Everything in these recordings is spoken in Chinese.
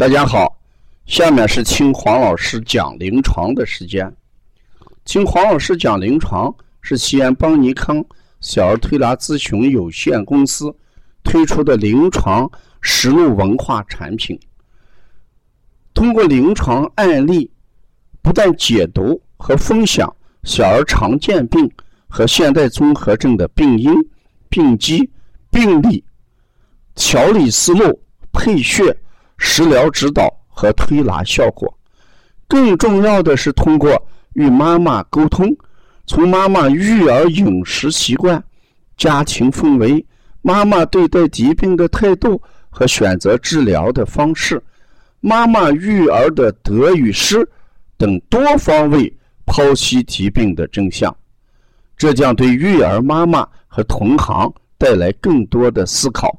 大家好，下面是听黄老师讲临床的时间。听黄老师讲临床是西安邦尼康小儿推拿咨询有限公司推出的临床实录文化产品。通过临床案例，不断解读和分享小儿常见病和现代综合症的病因、病机、病理、调理思路、配穴。食疗指导和推拿效果，更重要的是通过与妈妈沟通，从妈妈育儿饮食习惯、家庭氛围、妈妈对待疾病的态度和选择治疗的方式、妈妈育儿的得与失等多方位剖析疾病的真相，这将对育儿妈妈和同行带来更多的思考，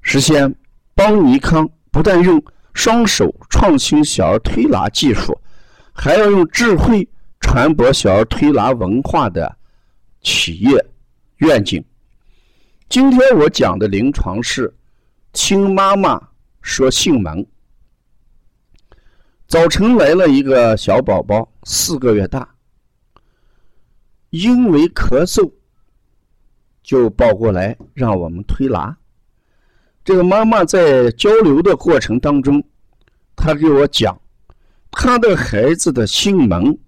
实现邦尼康。不但用双手创新小儿推拿技术，还要用智慧传播小儿推拿文化的企业愿景。今天我讲的临床是听妈妈说姓门。早晨来了一个小宝宝，四个月大，因为咳嗽就抱过来让我们推拿。这个妈妈在交流的过程当中，她给我讲，她的孩子的性门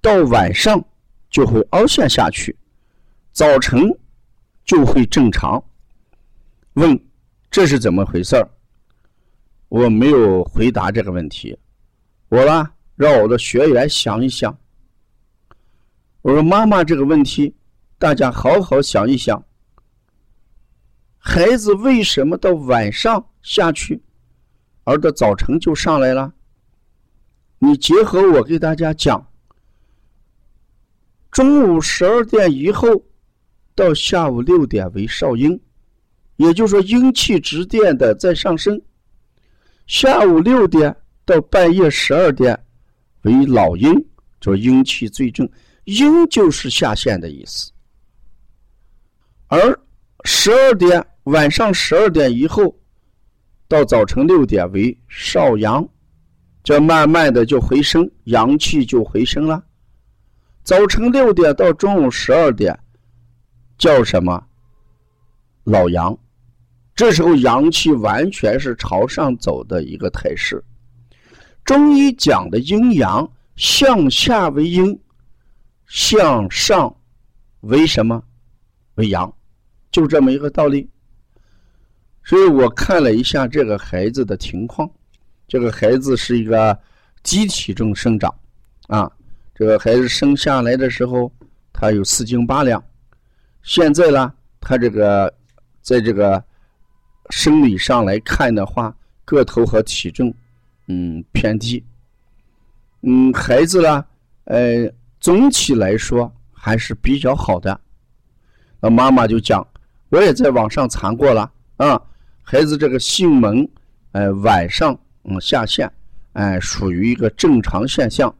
到晚上就会凹陷下去，早晨就会正常。问这是怎么回事儿？我没有回答这个问题，我呢让我的学员想一想。我说妈妈这个问题，大家好好想一想。孩子为什么到晚上下去，而到早晨就上来了？你结合我给大家讲，中午十二点以后到下午六点为少阴，也就是说阴气直电的在上升；下午六点到半夜十二点为老阴，就是阴气最正，阴就是下陷的意思，而十二点。晚上十二点以后，到早晨六点为少阳，这慢慢的就回升，阳气就回升了。早晨六点到中午十二点，叫什么？老阳，这时候阳气完全是朝上走的一个态势。中医讲的阴阳，向下为阴，向上为什么？为阳，就这么一个道理。所以我看了一下这个孩子的情况，这个孩子是一个机体重生长，啊，这个孩子生下来的时候他有四斤八两，现在呢，他这个在这个生理上来看的话，个头和体重嗯偏低，嗯，孩子呢，呃，总体来说还是比较好的。那妈妈就讲，我也在网上查过了啊。孩子这个性门，呃，晚上嗯下陷，哎，属于一个正常现象。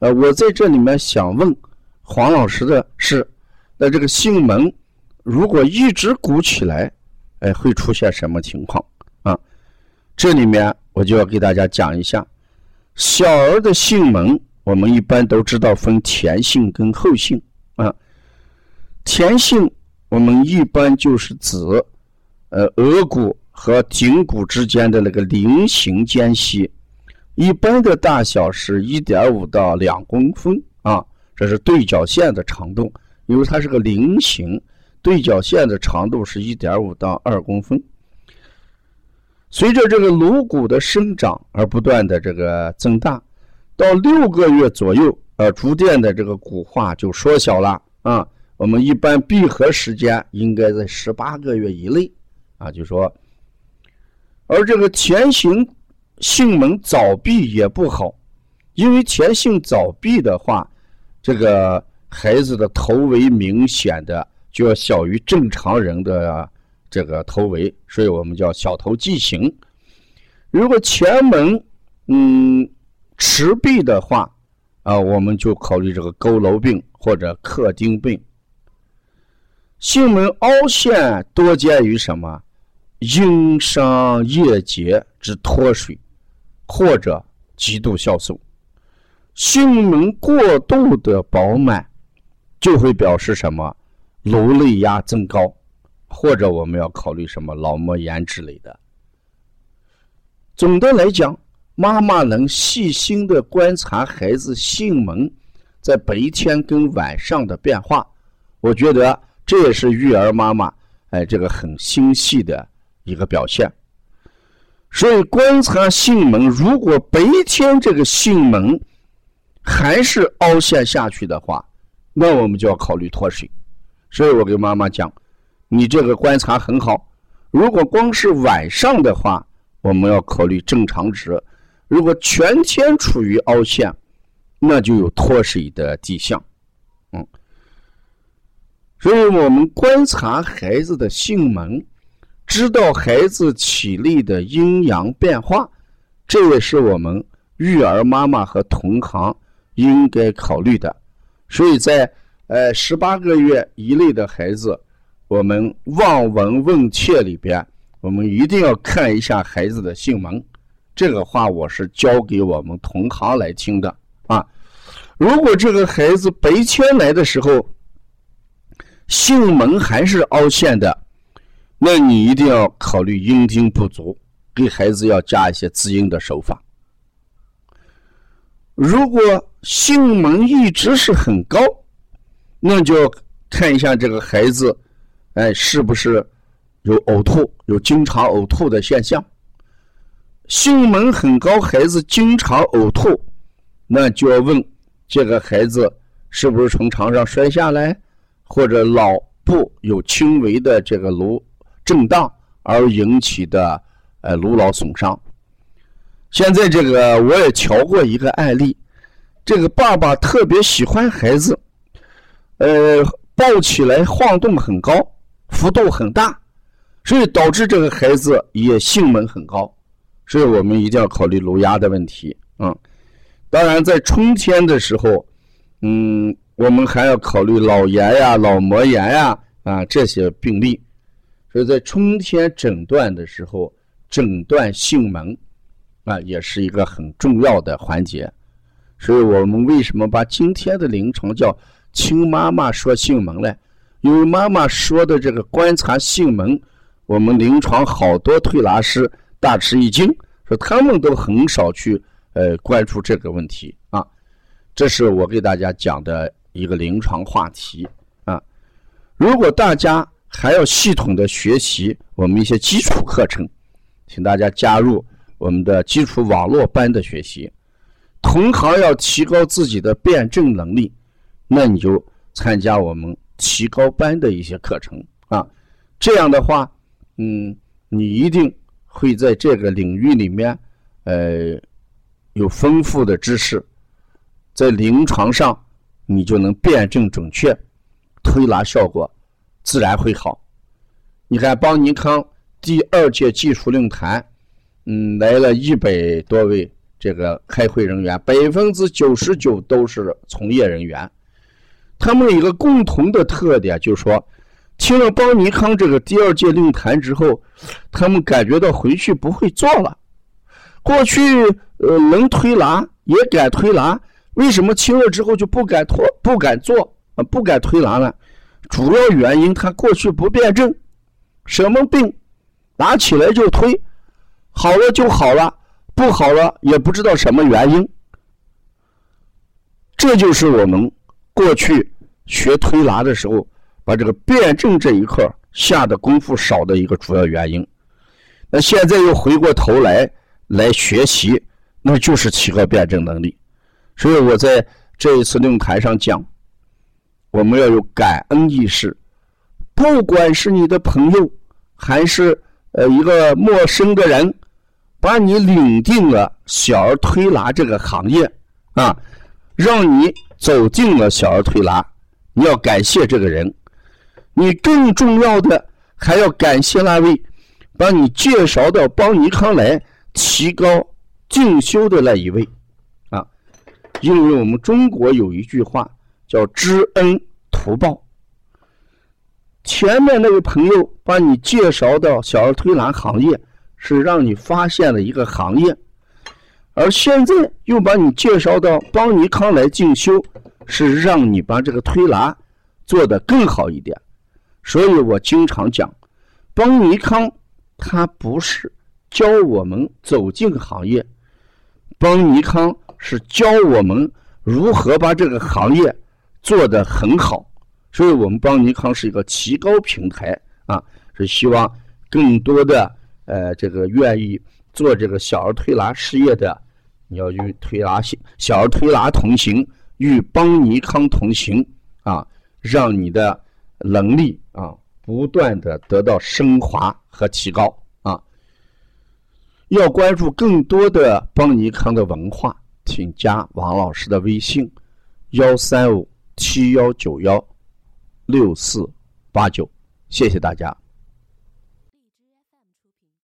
呃，我在这里面想问黄老师的是，那这个性门如果一直鼓起来，哎，会出现什么情况啊？这里面我就要给大家讲一下，小儿的性门，我们一般都知道分前性跟后性啊。前性我们一般就是指。呃，额骨和颈骨之间的那个菱形间隙，一般的大小是一点五到两公分啊，这是对角线的长度，因为它是个菱形，对角线的长度是一点五到二公分。随着这个颅骨的生长而不断的这个增大，到六个月左右，呃，逐渐的这个骨化就缩小了啊。我们一般闭合时间应该在十八个月以内。啊，就说，而这个前行性门早闭也不好，因为前性早闭的话，这个孩子的头围明显的就要小于正常人的这个头围，所以我们叫小头畸形。如果前门嗯迟闭的话，啊，我们就考虑这个佝偻病或者克丁病。性门凹陷多见于什么？阴伤液结之脱水，或者极度消瘦。性门过度的饱满，就会表示什么？颅内压增高，或者我们要考虑什么脑膜炎之类的。总的来讲，妈妈能细心的观察孩子性门在白天跟晚上的变化，我觉得这也是育儿妈妈哎这个很心细的一个表现。所以观察性门，如果白天这个性门还是凹陷下去的话，那我们就要考虑脱水。所以我跟妈妈讲，你这个观察很好。如果光是晚上的话，我们要考虑正常值；如果全天处于凹陷，那就有脱水的迹象。嗯，所以我们观察孩子的性门，知道孩子体内的阴阳变化，这也是我们育儿妈妈和同行应该考虑的。所以在呃，十八个月以内的孩子，我们望闻问切里边，我们一定要看一下孩子的性门。这个话我是教给我们同行来听的啊。如果这个孩子白天来的时候，性门还是凹陷的，那你一定要考虑阴茎不足，给孩子要加一些滋阴的手法。如果性门一直是很高，那就要看一下这个孩子，哎，是不是有呕吐，有经常呕吐的现象？性门很高，孩子经常呕吐，那就要问这个孩子是不是从床上摔下来，或者脑部有轻微的这个颅震荡而引起的呃颅脑损伤。现在这个我也瞧过一个案例，这个爸爸特别喜欢孩子。呃，抱起来晃动很高，幅度很大，所以导致这个孩子也性门很高，所以我们一定要考虑颅压的问题。嗯，当然在春天的时候，嗯，我们还要考虑脑炎呀、脑膜炎呀啊这些病例，所以在春天诊断的时候，诊断性门啊也是一个很重要的环节。所以我们为什么把今天的临床叫？听妈妈说性门嘞，因为妈妈说的这个观察性门，我们临床好多推拿师大吃一惊，说他们都很少去呃关注这个问题啊。这是我给大家讲的一个临床话题啊。如果大家还要系统的学习我们一些基础课程，请大家加入我们的基础网络班的学习。同行要提高自己的辩证能力。那你就参加我们提高班的一些课程啊，这样的话，嗯，你一定会在这个领域里面，呃，有丰富的知识，在临床上你就能辩证准确，推拿效果自然会好。你看邦尼康第二届技术论坛，嗯，来了一百多位这个开会人员，百分之九十九都是从业人员。他们一个共同的特点就是说，听了邦尼康这个第二届论坛之后，他们感觉到回去不会做了。过去呃能推拿也敢推拿，为什么听了之后就不敢拖不敢做啊不敢推拿了？主要原因他过去不辩证，什么病拿起来就推，好了就好了，不好了也不知道什么原因。这就是我们。过去学推拿的时候，把这个辩证这一块下的功夫少的一个主要原因。那现在又回过头来来学习，那就是提高辩证能力。所以我在这一次论坛上讲，我们要有感恩意识，不管是你的朋友还是呃一个陌生的人，把你领进了小儿推拿这个行业啊，让你。走进了小儿推拿，你要感谢这个人，你更重要的还要感谢那位把你介绍到邦尼康来提高进修的那一位啊，因为我们中国有一句话叫知恩图报，前面那位朋友把你介绍到小儿推拿行业，是让你发现了一个行业，而现在又把你介绍到邦尼康来进修，是让你把这个推拿做得更好一点。所以我经常讲，邦尼康它不是教我们走进行业，邦尼康是教我们如何把这个行业做得很好。所以我们邦尼康是一个提高平台啊，是希望更多的呃这个愿意做这个小儿推拿事业的，你要与推拿小小儿推拿同行，与邦尼康同行啊，让你的能力啊不断的得到升华和提高啊。要关注更多的邦尼康的文化，请加王老师的微信：幺三五七幺九幺。六四八九，谢谢大家。